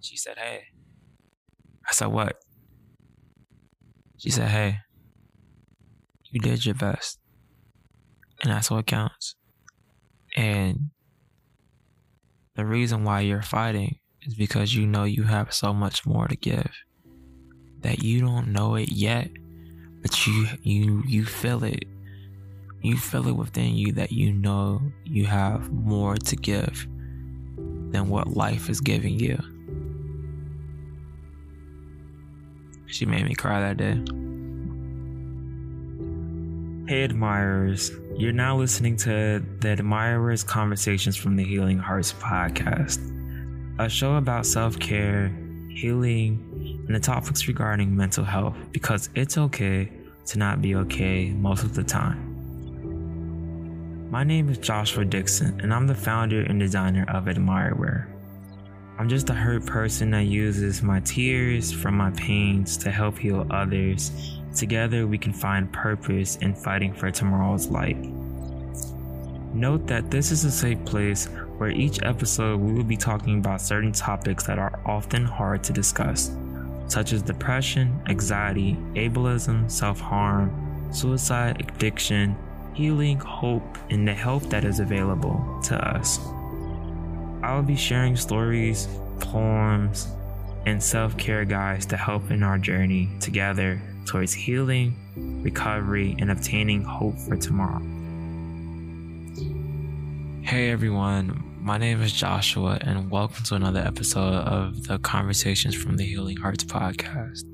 She said, Hey. I said, What? She said, Hey, you did your best. And that's what counts. And the reason why you're fighting is because you know you have so much more to give that you don't know it yet, but you you you feel it. You feel it within you that you know you have more to give than what life is giving you. She made me cry that day. Hey, admirers. You're now listening to the Admirers Conversations from the Healing Hearts podcast, a show about self care, healing, and the topics regarding mental health because it's okay to not be okay most of the time. My name is Joshua Dixon, and I'm the founder and designer of Admirewear. I'm just a hurt person that uses my tears from my pains to help heal others. Together, we can find purpose in fighting for tomorrow's light. Note that this is a safe place where each episode we will be talking about certain topics that are often hard to discuss, such as depression, anxiety, ableism, self harm, suicide, addiction, healing, hope, and the help that is available to us. I will be sharing stories, poems, and self care guides to help in our journey together towards healing, recovery, and obtaining hope for tomorrow. Hey everyone, my name is Joshua, and welcome to another episode of the Conversations from the Healing Hearts podcast.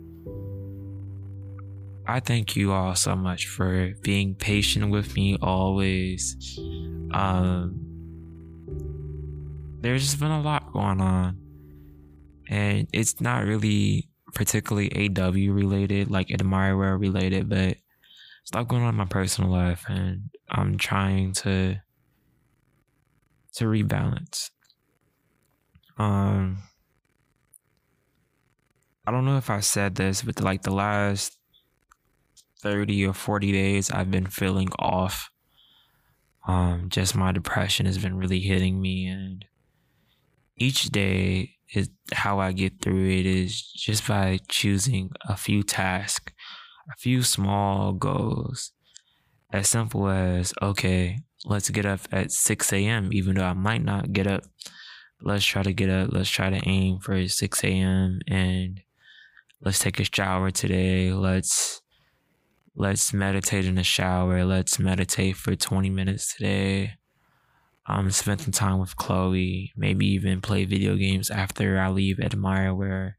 I thank you all so much for being patient with me always. Um, there's just been a lot going on, and it's not really particularly AW related, like Admirewear related, but stuff going on in my personal life, and I'm trying to to rebalance. Um, I don't know if I said this, but like the last 30 or 40 days I've been feeling off. Um, just my depression has been really hitting me and each day is how I get through it is just by choosing a few tasks, a few small goals. As simple as, okay, let's get up at 6 a.m., even though I might not get up. Let's try to get up. Let's try to aim for 6 a.m. and let's take a shower today. Let's let's meditate in the shower. Let's meditate for 20 minutes today. Um, spend some time with Chloe. Maybe even play video games after I leave Admirewear.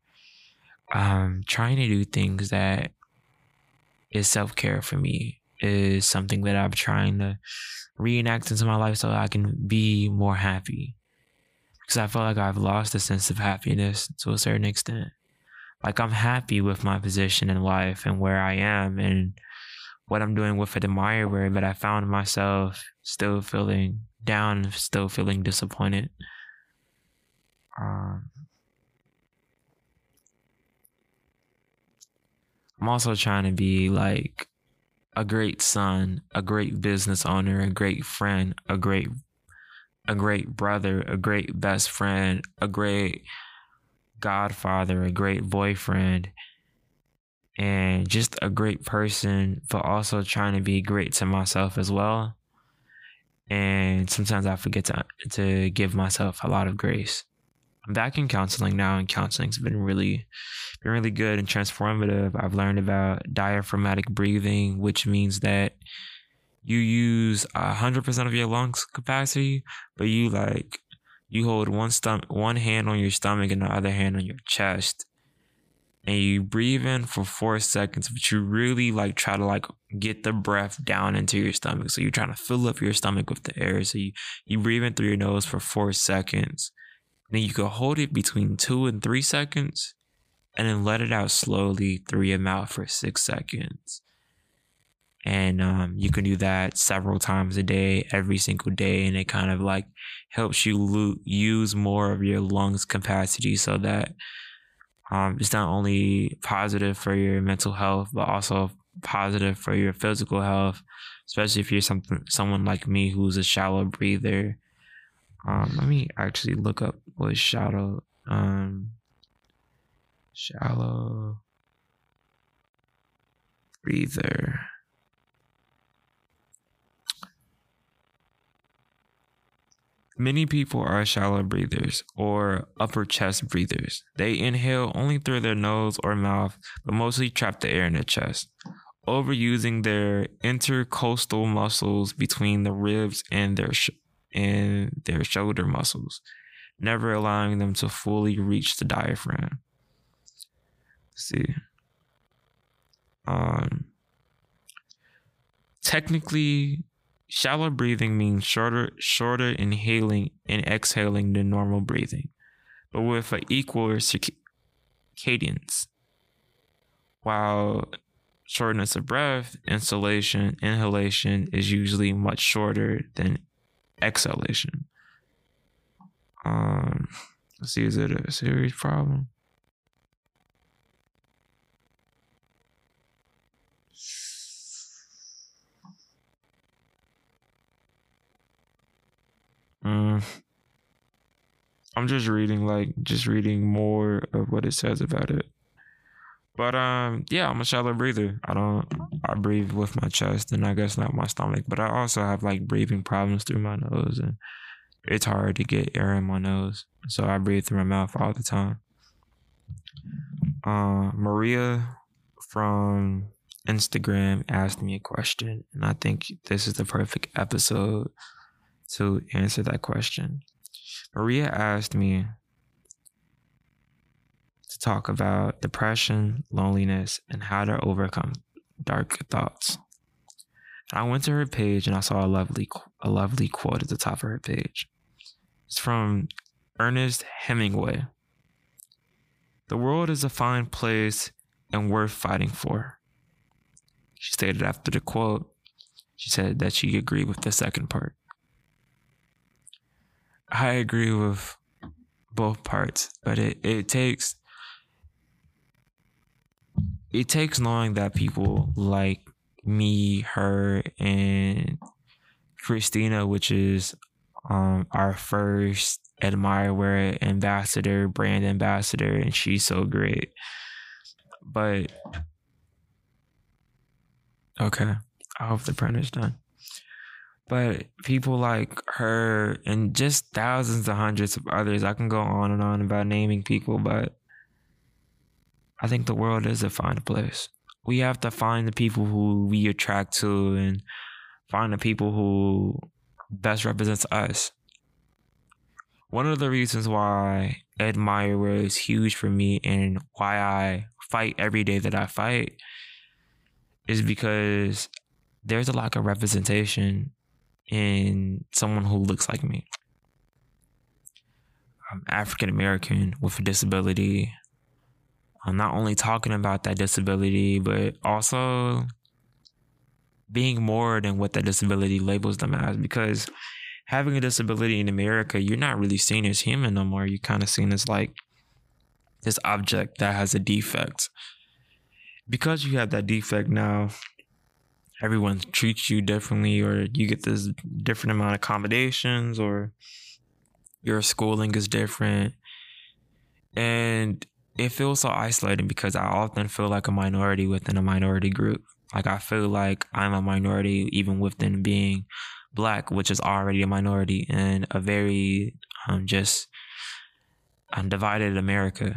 Um, trying to do things that is self care for me is something that I'm trying to reenact into my life so I can be more happy. Because I feel like I've lost a sense of happiness to a certain extent. Like I'm happy with my position in life and where I am and what I'm doing with Admirewear, but I found myself still feeling down, still feeling disappointed. Um, I'm also trying to be like a great son, a great business owner, a great friend, a great a great brother, a great best friend, a great godfather, a great boyfriend, and just a great person, but also trying to be great to myself as well. And sometimes I forget to to give myself a lot of grace. I'm back in counseling now, and counseling's been really, been really good and transformative. I've learned about diaphragmatic breathing, which means that you use hundred percent of your lungs capacity, but you like you hold one stomach, one hand on your stomach and the other hand on your chest, and you breathe in for four seconds, but you really like try to like get the breath down into your stomach. So you're trying to fill up your stomach with the air. So you, you breathe in through your nose for four seconds. And then you can hold it between two and three seconds and then let it out slowly through your mouth for six seconds. And um, you can do that several times a day, every single day. And it kind of like helps you lo- use more of your lungs capacity so that um, it's not only positive for your mental health, but also positive for your physical health, especially if you're something someone like me who's a shallow breather. Um, let me actually look up what shallow um, Shallow breather. Many people are shallow breathers or upper chest breathers. They inhale only through their nose or mouth, but mostly trap the air in their chest, overusing their intercostal muscles between the ribs and their sh- and their shoulder muscles, never allowing them to fully reach the diaphragm. Let's see. Um, technically, Shallow breathing means shorter, shorter inhaling and exhaling than normal breathing, but with an equal cadence. While shortness of breath, inhalation, inhalation is usually much shorter than exhalation. Um, let's see, is it a serious problem? Mm. I'm just reading, like, just reading more of what it says about it. But um, yeah, I'm a shallow breather. I don't. I breathe with my chest, and I guess not my stomach. But I also have like breathing problems through my nose, and it's hard to get air in my nose, so I breathe through my mouth all the time. Uh, Maria from Instagram asked me a question, and I think this is the perfect episode to answer that question. Maria asked me to talk about depression, loneliness, and how to overcome dark thoughts. I went to her page and I saw a lovely a lovely quote at the top of her page. It's from Ernest Hemingway. The world is a fine place and worth fighting for. She stated after the quote, she said that she agreed with the second part. I agree with both parts, but it, it takes it takes knowing that people like me, her, and Christina, which is um our first admirer, ambassador, brand ambassador, and she's so great. But okay, I hope the printer's done. But people like her and just thousands of hundreds of others, I can go on and on about naming people, but I think the world is a fine place. We have to find the people who we attract to and find the people who best represents us. One of the reasons why Admire is huge for me and why I fight every day that I fight is because there's a lack of representation in someone who looks like me. I'm African American with a disability. I'm not only talking about that disability, but also being more than what that disability labels them as. Because having a disability in America, you're not really seen as human no more. You're kind of seen as like this object that has a defect. Because you have that defect now, everyone treats you differently or you get this different amount of accommodations or your schooling is different. And it feels so isolating because i often feel like a minority within a minority group. Like i feel like i'm a minority even within being black which is already a minority in a very um, just undivided america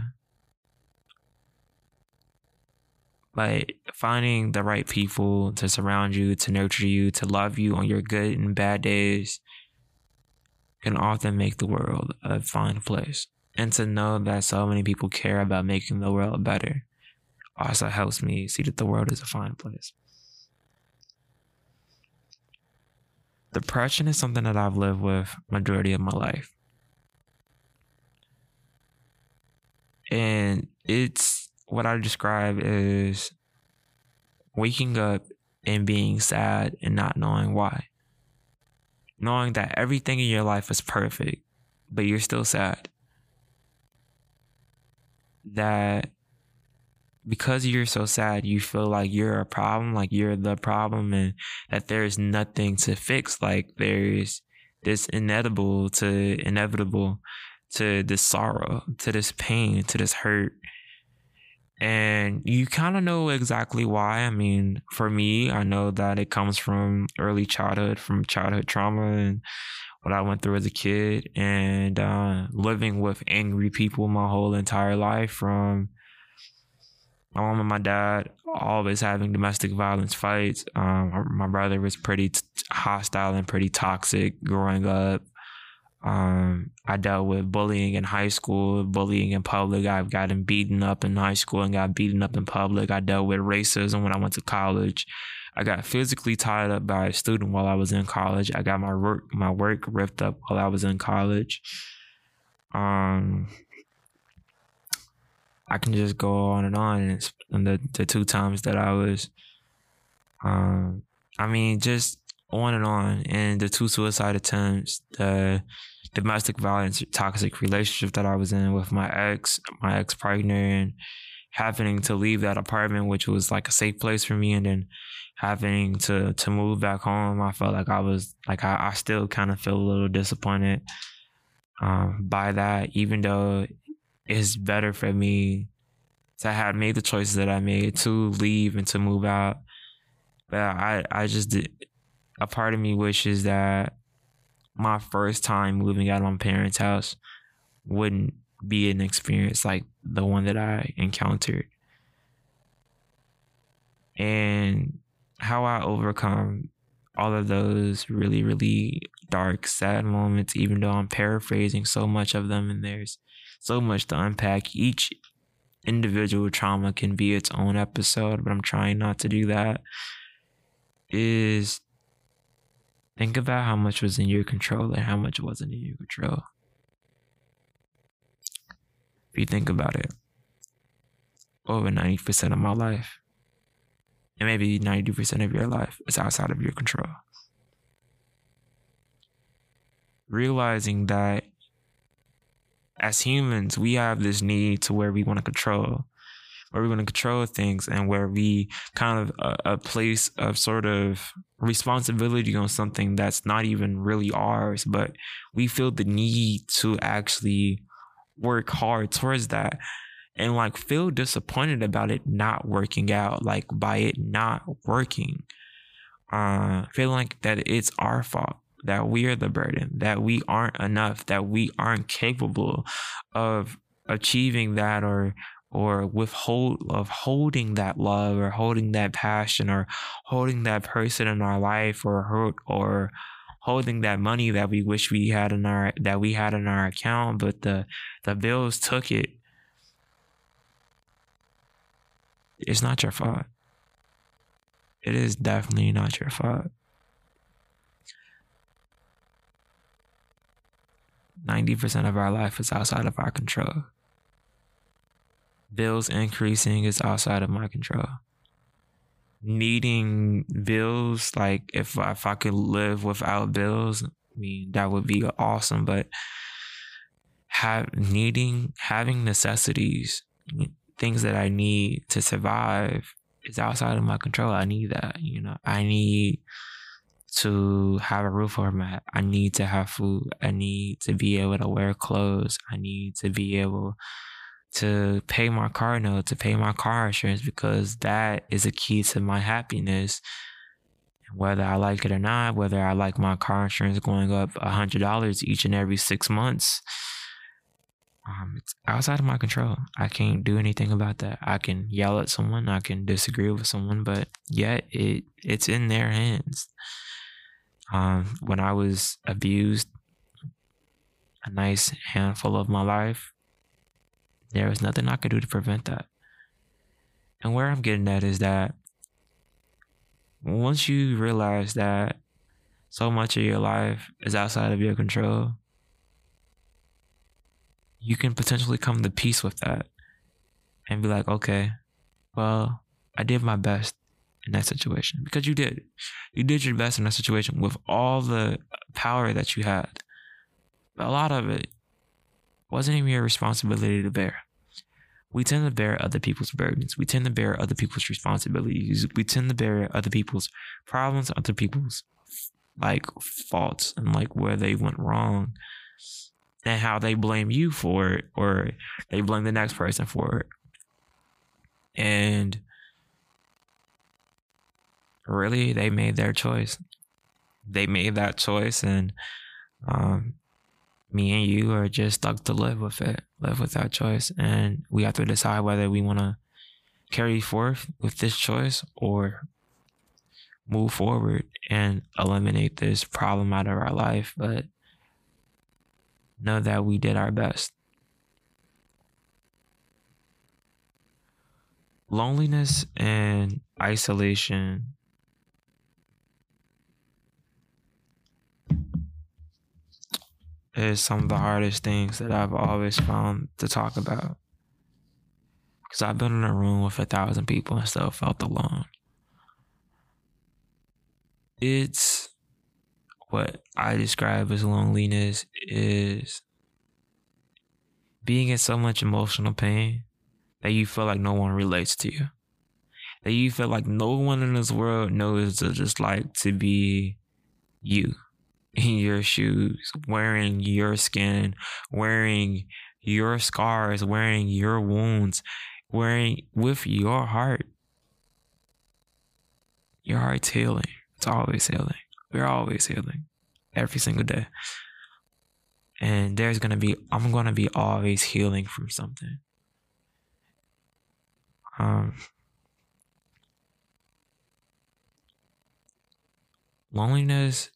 But finding the right people to surround you, to nurture you, to love you on your good and bad days can often make the world a fine place. And to know that so many people care about making the world better also helps me see that the world is a fine place. Depression is something that I've lived with majority of my life. And it's what I describe is waking up and being sad and not knowing why. Knowing that everything in your life is perfect, but you're still sad. That because you're so sad, you feel like you're a problem, like you're the problem, and that there's nothing to fix. Like there's this inedible to inevitable to this sorrow, to this pain, to this hurt and you kind of know exactly why. I mean, for me, I know that it comes from early childhood, from childhood trauma and what I went through as a kid, and uh, living with angry people my whole entire life from my mom and my dad always having domestic violence fights. Um, my brother was pretty t- hostile and pretty toxic growing up. Um, I dealt with bullying in high school, bullying in public. I've gotten beaten up in high school and got beaten up in public. I dealt with racism when I went to college. I got physically tied up by a student while I was in college. I got my work my work ripped up while I was in college. Um, I can just go on and on. And the the two times that I was, um, I mean, just on and on. And the two suicide attempts, the domestic violence, toxic relationship that I was in with my ex, my ex partner, and having to leave that apartment, which was like a safe place for me, and then having to to move back home, I felt like I was like I, I still kind of feel a little disappointed um, by that, even though it's better for me to have made the choices that I made to leave and to move out. But I I just did, a part of me wishes that my first time moving out of my parents' house wouldn't be an experience like the one that I encountered. And how I overcome all of those really, really dark, sad moments, even though I'm paraphrasing so much of them and there's so much to unpack. Each individual trauma can be its own episode, but I'm trying not to do that. Is Think about how much was in your control and how much wasn't in your control. If you think about it, over 90% of my life, and maybe 90% of your life, is outside of your control. Realizing that as humans, we have this need to where we want to control where we want to control things and where we kind of a, a place of sort of responsibility on something that's not even really ours, but we feel the need to actually work hard towards that and like feel disappointed about it not working out, like by it not working. Uh, feel like that it's our fault that we are the burden, that we aren't enough, that we aren't capable of achieving that or or withhold of holding that love or holding that passion or holding that person in our life or hurt or holding that money that we wish we had in our that we had in our account but the the bills took it. It's not your fault. It is definitely not your fault. 90% of our life is outside of our control bills increasing is outside of my control. Needing bills, like if if I could live without bills, I mean that would be awesome. But have needing having necessities, things that I need to survive, is outside of my control. I need that. You know, I need to have a roof over my head. I need to have food. I need to be able to wear clothes. I need to be able to pay my car note, to pay my car insurance, because that is a key to my happiness. Whether I like it or not, whether I like my car insurance going up a hundred dollars each and every six months, um, it's outside of my control. I can't do anything about that. I can yell at someone, I can disagree with someone, but yet it it's in their hands. Um, when I was abused, a nice handful of my life, there was nothing I could do to prevent that. And where I'm getting at is that once you realize that so much of your life is outside of your control, you can potentially come to peace with that and be like, okay, well, I did my best in that situation because you did. You did your best in that situation with all the power that you had. A lot of it wasn't even your responsibility to bear. We tend to bear other people's burdens. We tend to bear other people's responsibilities. We tend to bear other people's problems, other people's like faults and like where they went wrong and how they blame you for it or they blame the next person for it. And really, they made their choice. They made that choice, and um, me and you are just stuck to live with it, live with that choice. And we have to decide whether we want to carry forth with this choice or move forward and eliminate this problem out of our life. But know that we did our best. Loneliness and isolation is some of the hardest things that I've always found to talk about. Because I've been in a room with a thousand people and still felt alone. It's what I describe as loneliness is being in so much emotional pain that you feel like no one relates to you. That you feel like no one in this world knows just like to be you in your shoes, wearing your skin, wearing your scars, wearing your wounds, wearing with your heart. Your heart's healing. It's always healing. We're always healing every single day. And there's going to be, I'm going to be always healing from something. Um, loneliness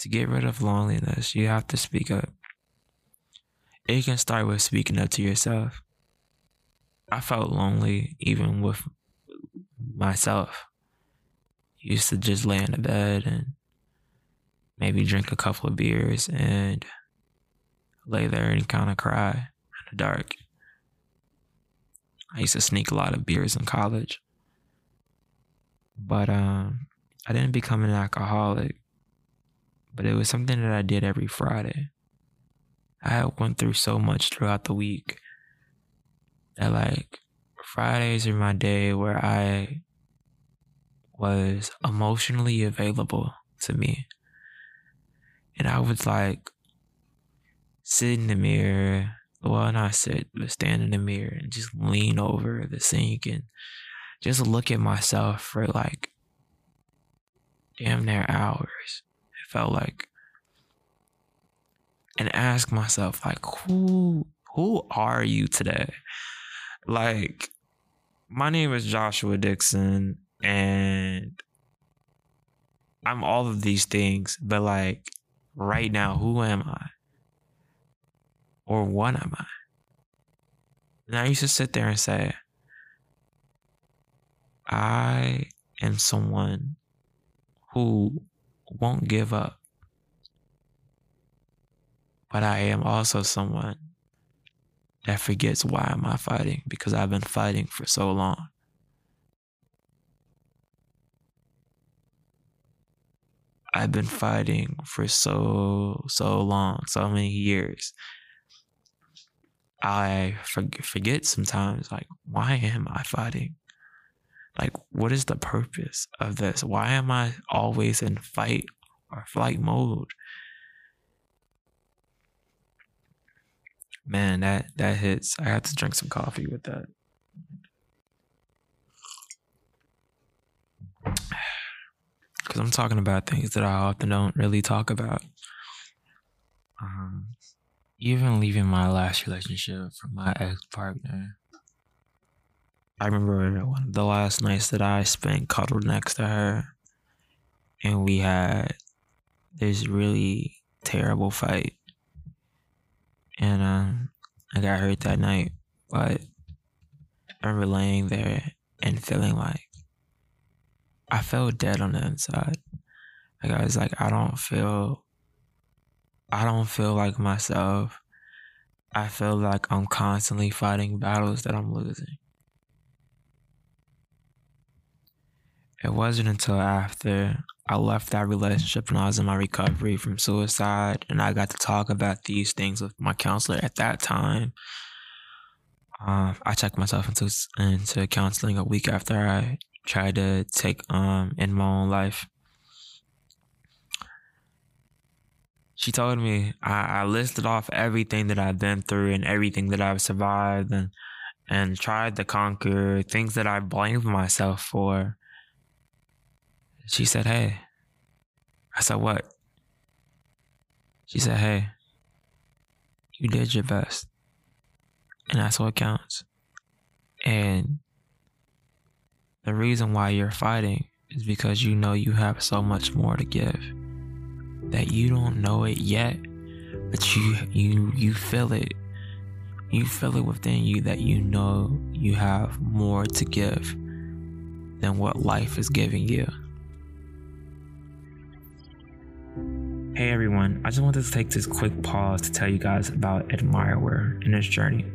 to get rid of loneliness, you have to speak up. It can start with speaking up to yourself. I felt lonely even with myself. Used to just lay in the bed and maybe drink a couple of beers and lay there and kind of cry in the dark. I used to sneak a lot of beers in college. But um, I didn't become an alcoholic but it was something that I did every Friday. I went through so much throughout the week that like Fridays are my day where I was emotionally available to me. And I would like sit in the mirror, well, not sit, but stand in the mirror and just lean over the sink and just look at myself for like damn near hours felt like and ask myself like who who are you today? Like my name is joshua dixon and i'm all of these things but like right now who am i? Or what am i? And i used to sit there and say i am someone who won't give up. But I am also someone that forgets why am I fighting because I've been fighting for so long. I've been fighting for so so long, so many years. I forget sometimes like why am I fighting? Like, what is the purpose of this? Why am I always in fight or flight mode? Man, that that hits. I have to drink some coffee with that. Because I'm talking about things that I often don't really talk about. Um, even leaving my last relationship from my ex partner I remember one of the last nights that I spent cuddled next to her, and we had this really terrible fight, and um, I got hurt that night. But I remember laying there and feeling like I felt dead on the inside. Like I was like, I don't feel, I don't feel like myself. I feel like I'm constantly fighting battles that I'm losing. It wasn't until after I left that relationship and I was in my recovery from suicide and I got to talk about these things with my counselor at that time. Uh, I checked myself into into counseling a week after I tried to take um in my own life. She told me I, I listed off everything that I've been through and everything that I've survived and and tried to conquer things that I blamed myself for. She said, Hey. I said, What? She said, Hey, you did your best. And that's what counts. And the reason why you're fighting is because you know you have so much more to give that you don't know it yet, but you you you feel it. You feel it within you that you know you have more to give than what life is giving you. Hey everyone, I just wanted to take this quick pause to tell you guys about Admirewear and its journey.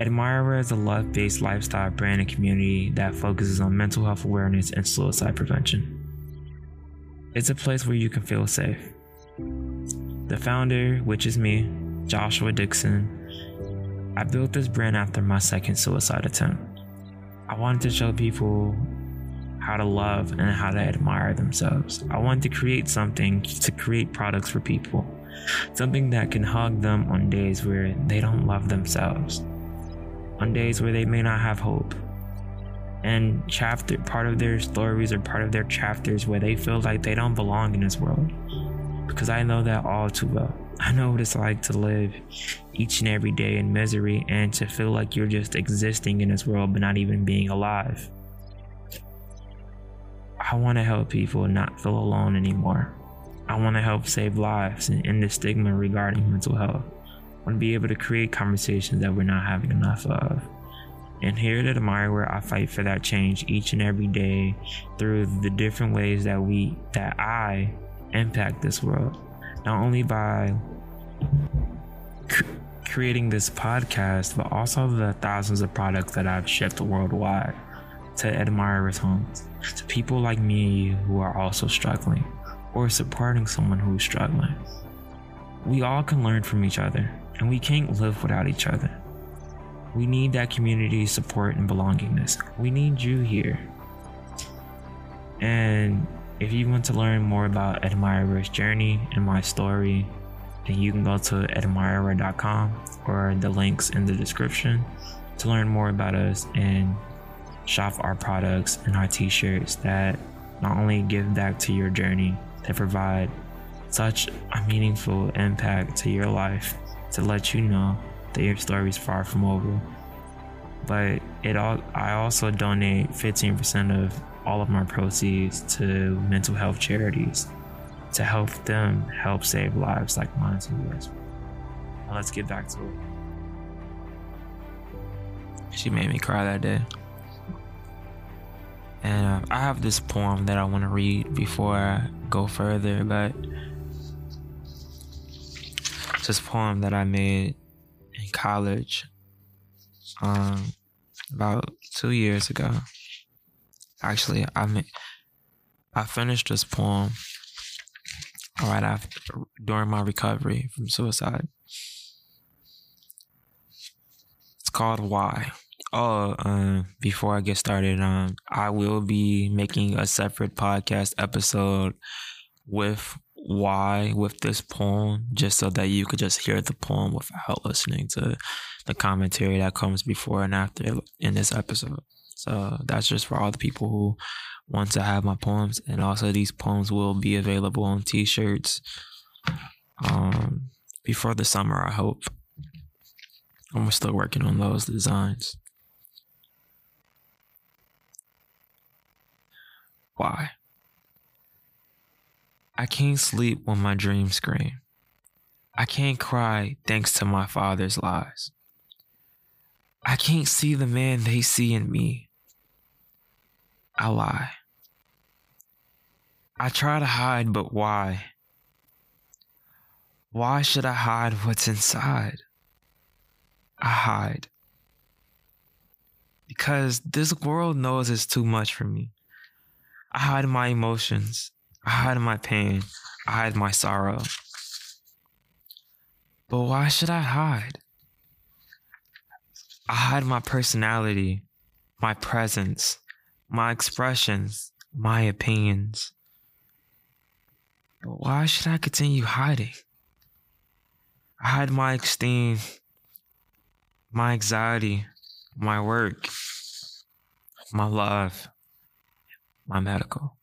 Admirewear is a love based lifestyle brand and community that focuses on mental health awareness and suicide prevention. It's a place where you can feel safe. The founder, which is me, Joshua Dixon, I built this brand after my second suicide attempt. I wanted to show people how to love and how to admire themselves. I wanted to create something to create products for people, something that can hug them on days where they don't love themselves, on days where they may not have hope. And chapter part of their stories or part of their chapters where they feel like they don't belong in this world. Because I know that all too well. I know what it's like to live each and every day in misery and to feel like you're just existing in this world but not even being alive. I want to help people not feel alone anymore. I want to help save lives and end the stigma regarding mental health. I want to be able to create conversations that we're not having enough of. And here at Admirewear I fight for that change each and every day through the different ways that we that I impact this world. Not only by creating this podcast, but also the thousands of products that I've shipped worldwide to admirers' homes, to people like me who are also struggling or supporting someone who's struggling. We all can learn from each other, and we can't live without each other. We need that community support and belongingness. We need you here. And if you want to learn more about Admirer's journey and my story, then you can go to admirewear.com or the links in the description to learn more about us and shop our products and our t-shirts that not only give back to your journey, they provide such a meaningful impact to your life to let you know that your story is far from over. But it all I also donate 15% of all of my proceeds to mental health charities to help them help save lives like mine and yours. Let's get back to it. She made me cry that day. And uh, I have this poem that I want to read before I go further, but it's this poem that I made in college um, about two years ago. Actually, I made, I finished this poem right after during my recovery from suicide. It's called Why. Oh, um, before I get started, um, I will be making a separate podcast episode with why with this poem, just so that you could just hear the poem without listening to the commentary that comes before and after in this episode. So that's just for all the people who want to have my poems, and also these poems will be available on T-shirts um, before the summer. I hope. I'm still working on those designs. Why? I can't sleep when my dreams scream. I can't cry thanks to my father's lies. I can't see the man they see in me. I lie. I try to hide, but why? Why should I hide what's inside? I hide. Because this world knows it's too much for me. I hide my emotions. I hide my pain. I hide my sorrow. But why should I hide? I hide my personality, my presence, my expressions, my opinions. But why should I continue hiding? I hide my esteem. my anxiety, my work, my love, my medical.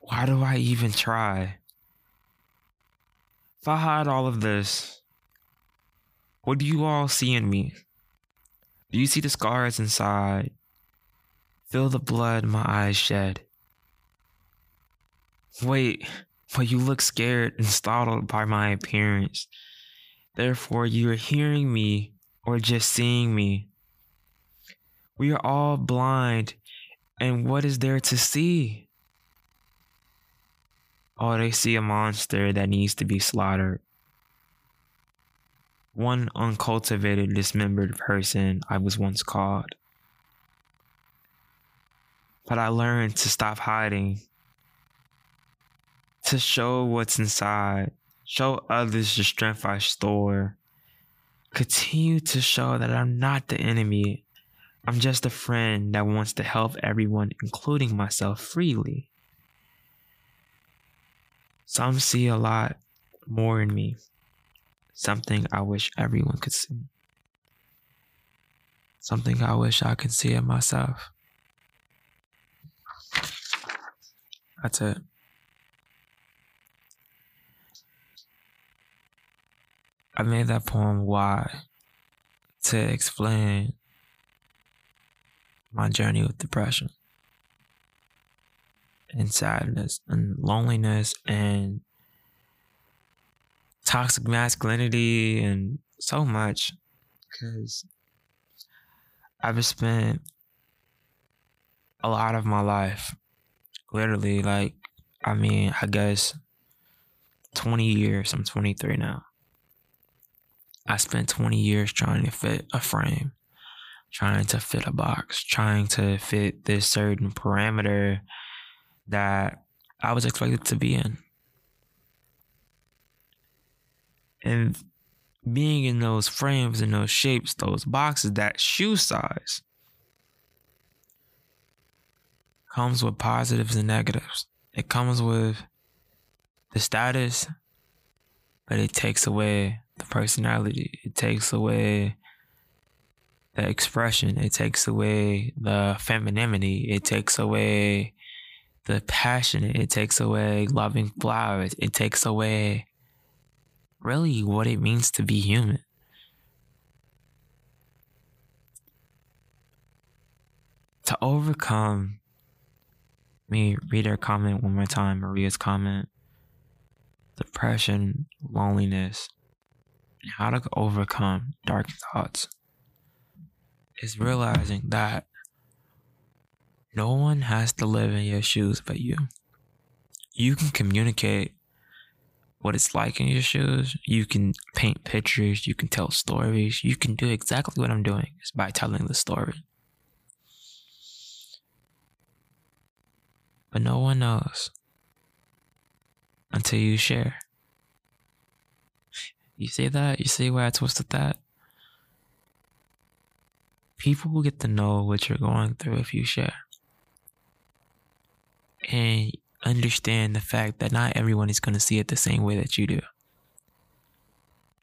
Why do I even try? If I hide all of this, what do you all see in me? Do you see the scars inside? Feel the blood my eyes shed. Wait, but you look scared and startled by my appearance. Therefore, you are hearing me or just seeing me. We are all blind, and what is there to see? Oh, they see a monster that needs to be slaughtered. One uncultivated, dismembered person I was once called. But I learned to stop hiding, to show what's inside, show others the strength I store. Continue to show that I'm not the enemy. I'm just a friend that wants to help everyone, including myself, freely. Some see a lot more in me. Something I wish everyone could see. Something I wish I could see in myself. That's it. I made that poem why to explain my journey with depression and sadness and loneliness and toxic masculinity and so much. Because I've spent a lot of my life literally like I mean I guess 20 years I'm 23 now. I spent 20 years trying to fit a frame trying to fit a box trying to fit this certain parameter that I was expected to be in. And being in those frames and those shapes, those boxes, that shoe size comes with positives and negatives. It comes with the status, but it takes away the personality. It takes away the expression. It takes away the femininity. It takes away the passion. It takes away loving flowers. It takes away really what it means to be human. To overcome, me read her comment one more time, Maria's comment. Depression, loneliness, how to overcome dark thoughts is realizing that no one has to live in your shoes but you. You can communicate what it's like in your shoes. You can paint pictures. You can tell stories. You can do exactly what I'm doing is by telling the story. But no one knows until you share. You see that? You see where I twisted that? People will get to know what you're going through if you share and understand the fact that not everyone is going to see it the same way that you do.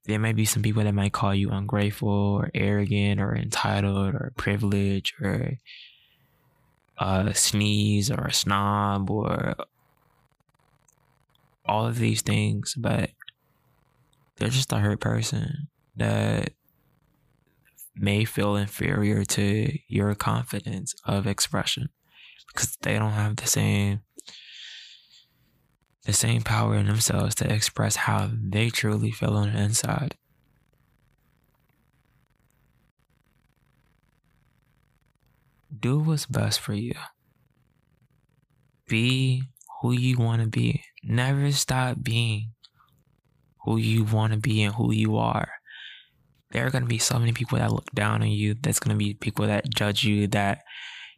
There may be some people that might call you ungrateful or arrogant or entitled or privileged or a sneeze or a snob or all of these things, but they're just a hurt person that may feel inferior to your confidence of expression because they don't have the same the same power in themselves to express how they truly feel on the inside. Do what's best for you. Be who you want to be. Never stop being who you want to be and who you are. There are to be so many people that look down on you. Going to be people that judge you, that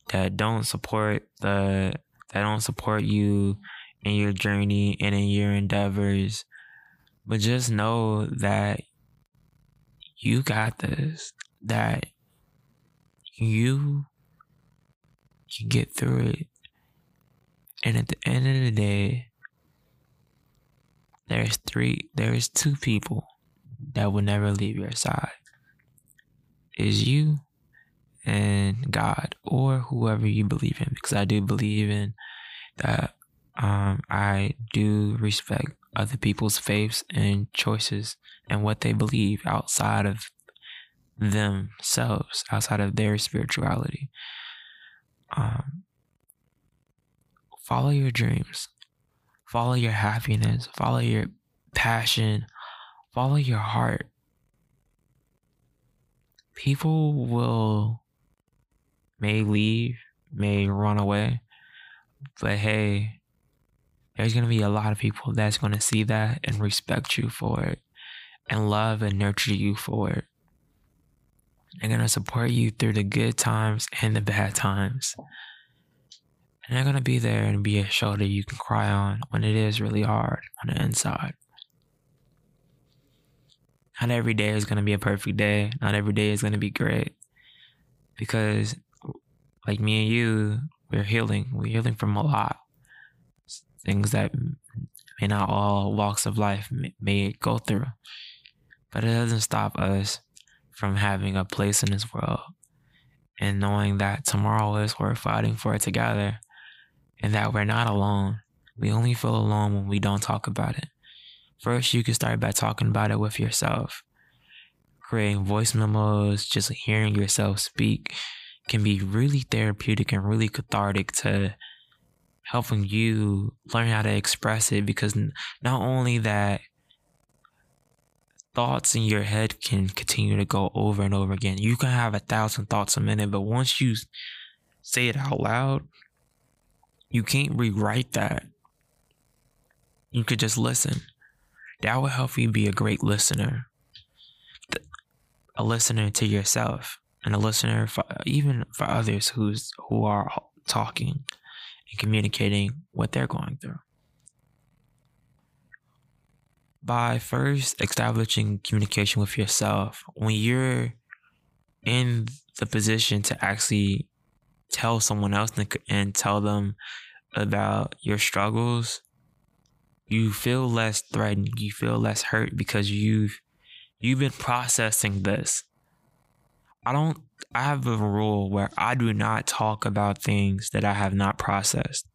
that don't support the that don't support you in your journey and in your endeavors. But just know that you got this. That you can get through it. And at the end of the day, there's three there's two people that will never leave your side is you and God or whoever you believe in. Because I do believe in that um, I do respect other people's faiths and choices and what they believe outside of themselves, outside of their spirituality. Um, follow your dreams, follow your happiness, follow your passion, follow your heart. People will may leave, may run away, but hey, there's going to be a lot of people that's going to see that and respect you for it and love and nurture you for it. They're going to support you through the good times and the bad times. And they're going to be there and be a shoulder you can cry on when it is really hard on the inside. Not every day is going to be a perfect day. Not every day is going to be great. Because, like me and you, we're healing. We're healing from a lot things that may not all walks of life may go through. But it doesn't stop us from having a place in this world and knowing that tomorrow is worth fighting for together and that we're not alone. We only feel alone when we don't talk about it. First, you can start by talking about it with yourself. Creating voice memos, just hearing yourself speak can be really therapeutic and really cathartic to helping you learn how to express it because not only that thoughts in your head can continue to go over and over again. You can have a thousand thoughts a minute, but once you say it out loud, you can't rewrite that. You could just listen. That will help you be a great listener. A listener to yourself and a listener for even for others who's who are talking and communicating what they're going through. By first establishing communication with yourself, when you're in the position to actually tell someone else and tell them about your struggles, you feel less threatened, you feel less hurt because you've you've been processing this. I don't I have a rule where I do not talk about things that I have not processed.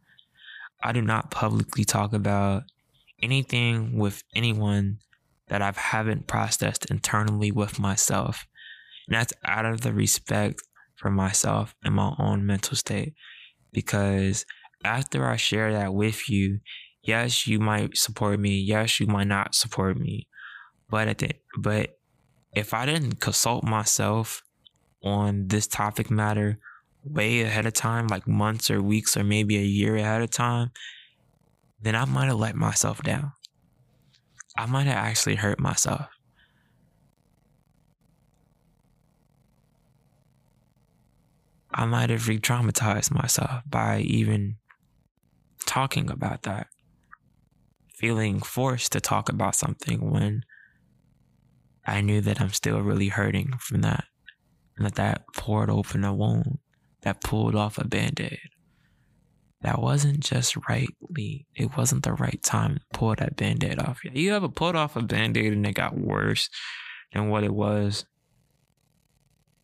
I do not publicly talk about anything with anyone that I haven't processed internally with myself. And that's out of the respect for myself and my own mental state. Because after I share that with you, yes, you might support me. Yes, you might not support me. But at the, but if I didn't consult myself on this topic matter way ahead of time, like months or weeks or maybe a year ahead of time, then I might have let myself down. I might have actually hurt myself. I might have re traumatized myself by even talking about that. Feeling forced to talk about something when I knew that I'm still really hurting from that and that that poured open a wound, that pulled off a band aid. That wasn't just rightly, it wasn't the right time to pull that band aid off. You ever pulled off a band aid and it got worse than what it was?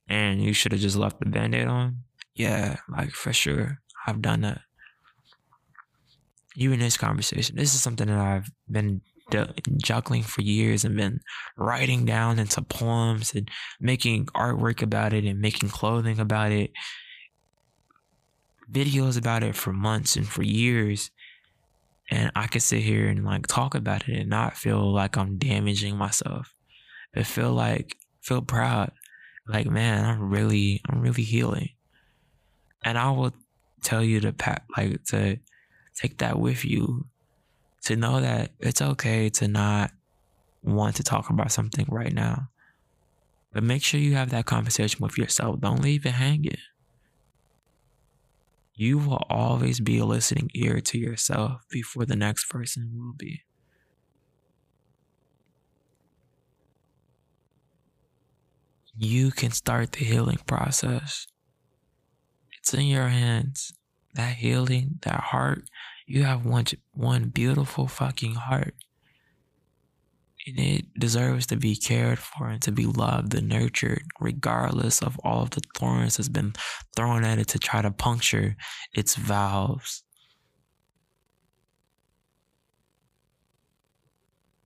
And you should have just left the band aid on? Yeah, like for sure. I've done that. You in this conversation, this is something that I've been juggling for years and been writing down into poems and making artwork about it and making clothing about it, videos about it for months and for years. And I could sit here and like talk about it and not feel like I'm damaging myself, but feel like, feel proud. Like, man, I'm really, I'm really healing. And I will tell you to pat, like, to take that with you to know that it's okay to not want to talk about something right now. But make sure you have that conversation with yourself. Don't leave it hanging. You will always be a listening ear to yourself before the next person will be. You can start the healing process. It's in your hands. That healing, that heart, you have one one beautiful fucking heart. And it deserves to be cared for and to be loved and nurtured, regardless of all of the thorns that's been thrown at it to try to puncture its valves.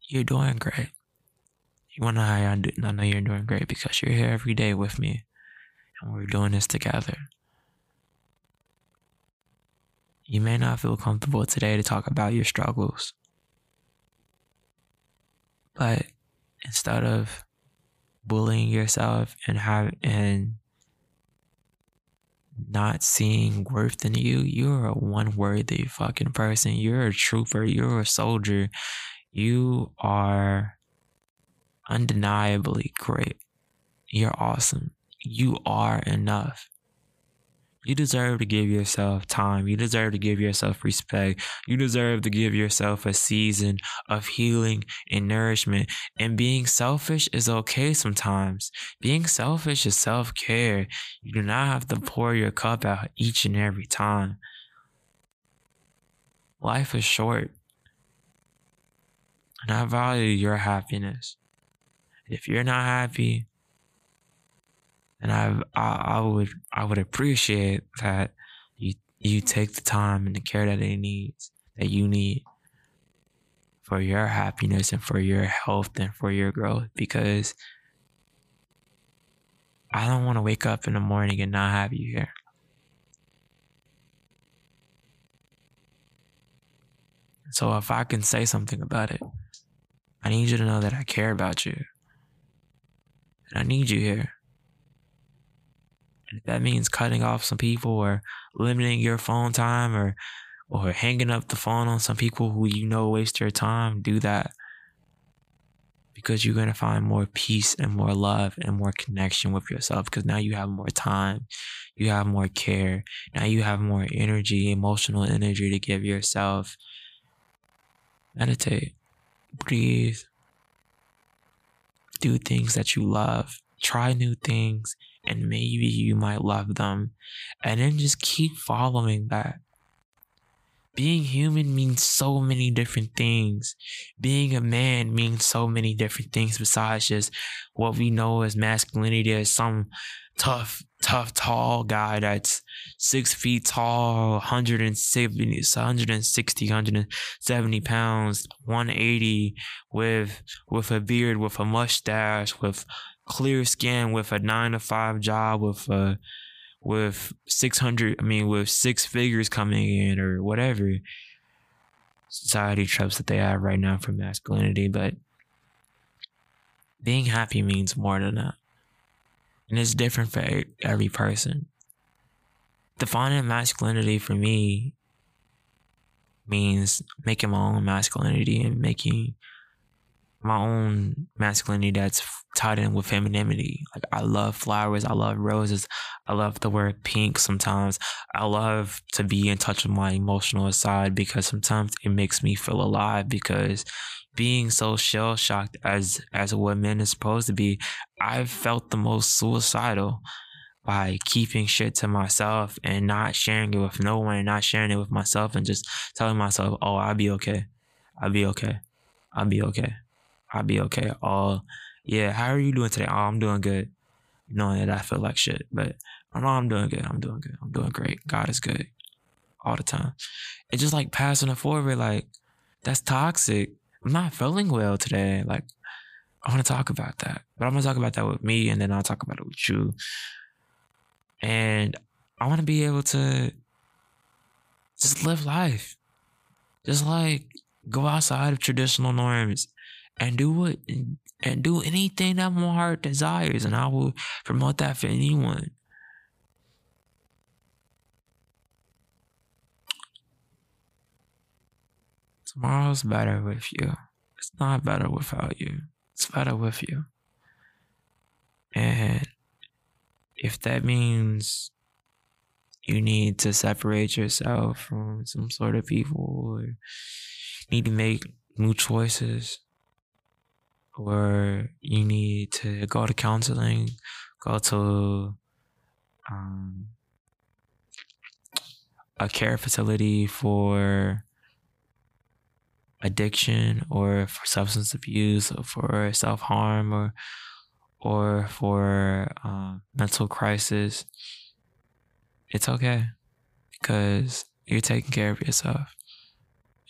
You're doing great. You wanna know how I, know you're doing great because you're here every day with me and we're doing this together. You may not feel comfortable today to talk about your struggles. But instead of bullying yourself and have and not seeing worth in you, you're a one worthy fucking person. You're a trooper. You're a soldier. You are undeniably great. You're awesome. You are enough. You deserve to give yourself time. You deserve to give yourself respect. You deserve to give yourself a season of healing and nourishment. And being selfish is okay sometimes. Being selfish is self care. You do not have to pour your cup out each and every time. Life is short. And I value your happiness. If you're not happy, and I, I, I would, I would appreciate that you, you take the time and the care that it needs, that you need for your happiness and for your health and for your growth because I don't want to wake up in the morning and not have you here. So if I can say something about it, I need you to know that I care about you. And I need you here. If that means cutting off some people or limiting your phone time or or hanging up the phone on some people who you know waste your time, do that. Because you're gonna find more peace and more love and more connection with yourself because now you have more time, you have more care, now you have more energy, emotional energy to give yourself. Meditate, breathe, do things that you love, try new things, and maybe you might love them. And then just keep following that. Being human means so many different things. Being a man means so many different things besides just what we know as masculinity as some tough, tough, tall guy that's six feet tall, 170, 160, 170 pounds, 180 with, with a beard, with a mustache, with clear skin with a nine to five job with uh with 600 i mean with six figures coming in or whatever society tropes that they have right now for masculinity but being happy means more than that. And it's different for every person. Defining masculinity for me means making my own masculinity and making my own masculinity that's tied in with femininity. Like I love flowers, I love roses, I love to wear pink sometimes. I love to be in touch with my emotional side because sometimes it makes me feel alive because being so shell shocked as as what men is supposed to be, I've felt the most suicidal by keeping shit to myself and not sharing it with no one and not sharing it with myself and just telling myself, Oh, I'll be okay. I'll be okay. I'll be okay. I'll be okay. Oh, yeah, how are you doing today? Oh, I'm doing good. Knowing that I feel like shit, but I know I'm doing good. I'm doing good. I'm doing great. God is good all the time. It's just like passing it forward, like that's toxic. I'm not feeling well today. Like I want to talk about that, but I'm gonna talk about that with me, and then I'll talk about it with you. And I want to be able to just live life, just like go outside of traditional norms and do what and do anything that my heart desires, and I will promote that for anyone. Tomorrow's better with you. It's not better without you. It's better with you. And if that means you need to separate yourself from some sort of people or need to make new choices, or you need to go to counseling, go to um, a care facility for addiction or for substance abuse or for self harm or or for uh, mental crisis, it's okay because you're taking care of yourself,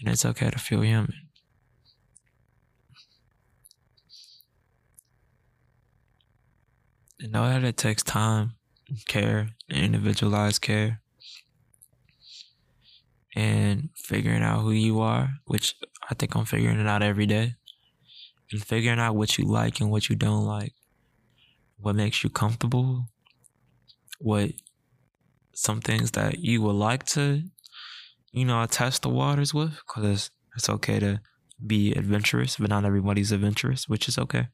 and it's okay to feel human. And know that it takes time, care, individualized care? And figuring out who you are, which I think I'm figuring it out every day, and figuring out what you like and what you don't like, what makes you comfortable, what some things that you would like to, you know, test the waters with, because it's okay to be adventurous, but not everybody's adventurous, which is okay.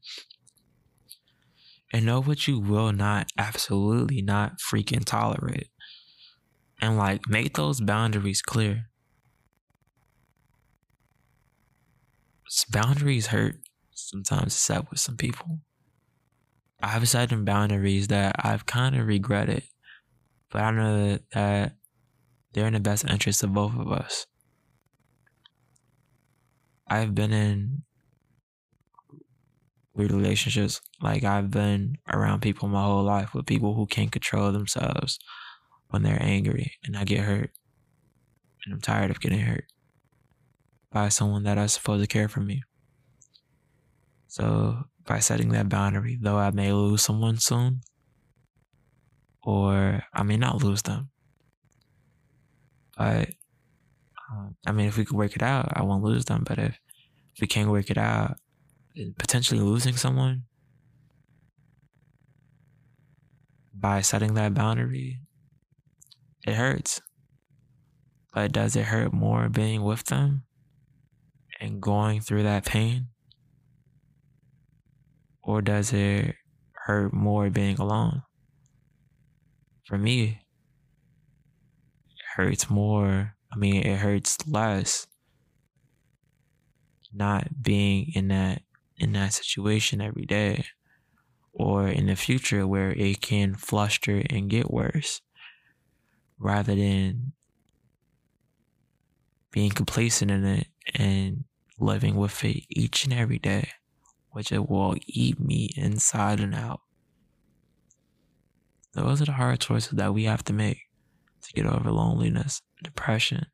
And know what you will not, absolutely not freaking tolerate and like make those boundaries clear. Boundaries hurt sometimes set with some people. I've set in boundaries that I've kind of regretted, but I know that they're in the best interest of both of us. I've been in weird relationships. Like I've been around people my whole life with people who can't control themselves, when they're angry and I get hurt. And I'm tired of getting hurt by someone that is supposed to care for me. So by setting that boundary, though I may lose someone soon, or I may not lose them, but um, I mean, if we could work it out, I won't lose them. But if, if we can't work it out, potentially losing someone by setting that boundary it hurts. But does it hurt more being with them and going through that pain? Or does it hurt more being alone? For me, it hurts more. I mean, it hurts less not being in that in that situation every day or in the future where it can fluster and get worse rather than being complacent in it and living with it each and every day, which it will eat me inside and out. Those are the hard choices that we have to make to get over loneliness, depression,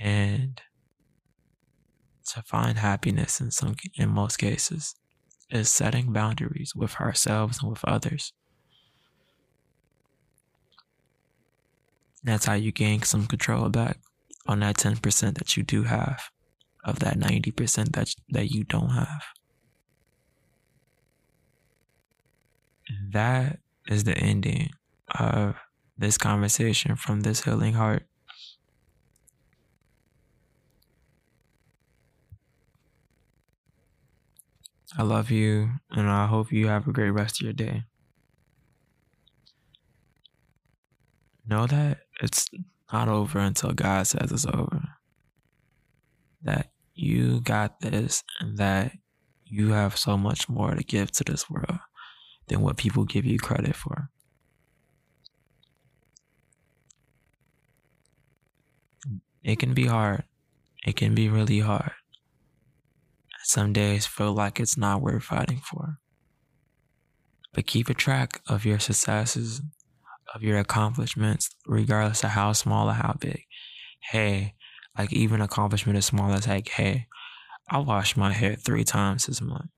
and to find happiness in some in most cases is setting boundaries with ourselves and with others. That's how you gain some control back on that 10% that you do have of that 90% that, that you don't have. That is the ending of this conversation from this healing heart. I love you, and I hope you have a great rest of your day. Know that it's not over until God says it's over. That you got this and that you have so much more to give to this world than what people give you credit for. It can be hard. It can be really hard. Some days feel like it's not worth fighting for. But keep a track of your successes of your accomplishments, regardless of how small or how big. Hey, like even accomplishment as small as like, hey, I washed my hair three times this month.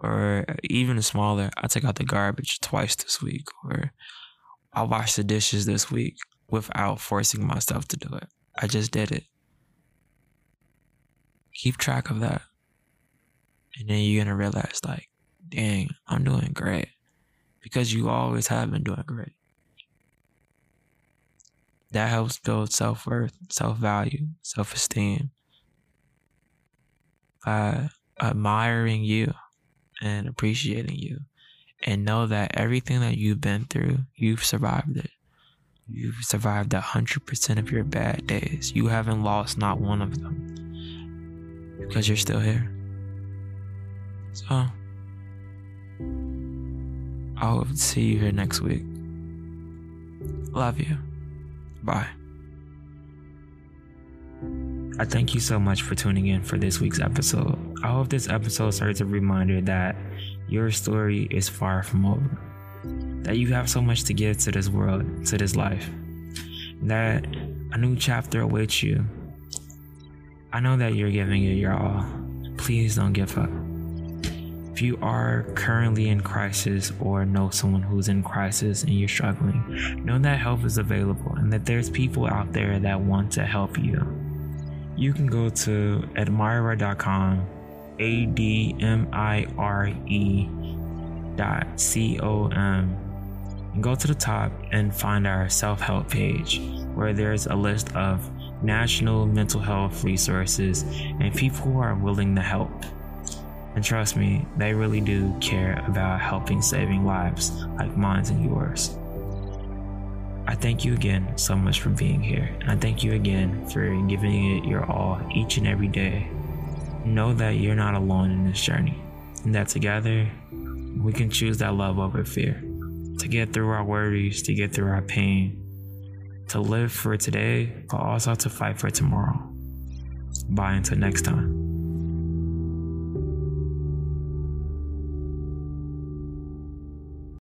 Or even smaller, I took out the garbage twice this week. Or I washed the dishes this week without forcing myself to do it. I just did it. Keep track of that. And then you're gonna realize like, dang, I'm doing great because you always have been doing great. That helps build self worth, self value, self esteem. By admiring you and appreciating you, and know that everything that you've been through, you've survived it. You've survived a hundred percent of your bad days. You haven't lost not one of them because you're still here. So. I'll see you here next week. Love you. Bye. I thank you so much for tuning in for this week's episode. I hope this episode serves a reminder that your story is far from over. That you have so much to give to this world, to this life. That a new chapter awaits you. I know that you're giving it your all. Please don't give up. If you are currently in crisis or know someone who's in crisis and you're struggling, know that help is available and that there's people out there that want to help you you can go to admirewear.com, A D M I R E dot C O M, and go to the top and find our self help page where there's a list of national mental health resources and people who are willing to help. And trust me, they really do care about helping saving lives like mine and yours. I thank you again so much for being here. And I thank you again for giving it your all each and every day. Know that you're not alone in this journey, and that together we can choose that love over fear. To get through our worries, to get through our pain, to live for today, but also to fight for tomorrow. Bye until next time.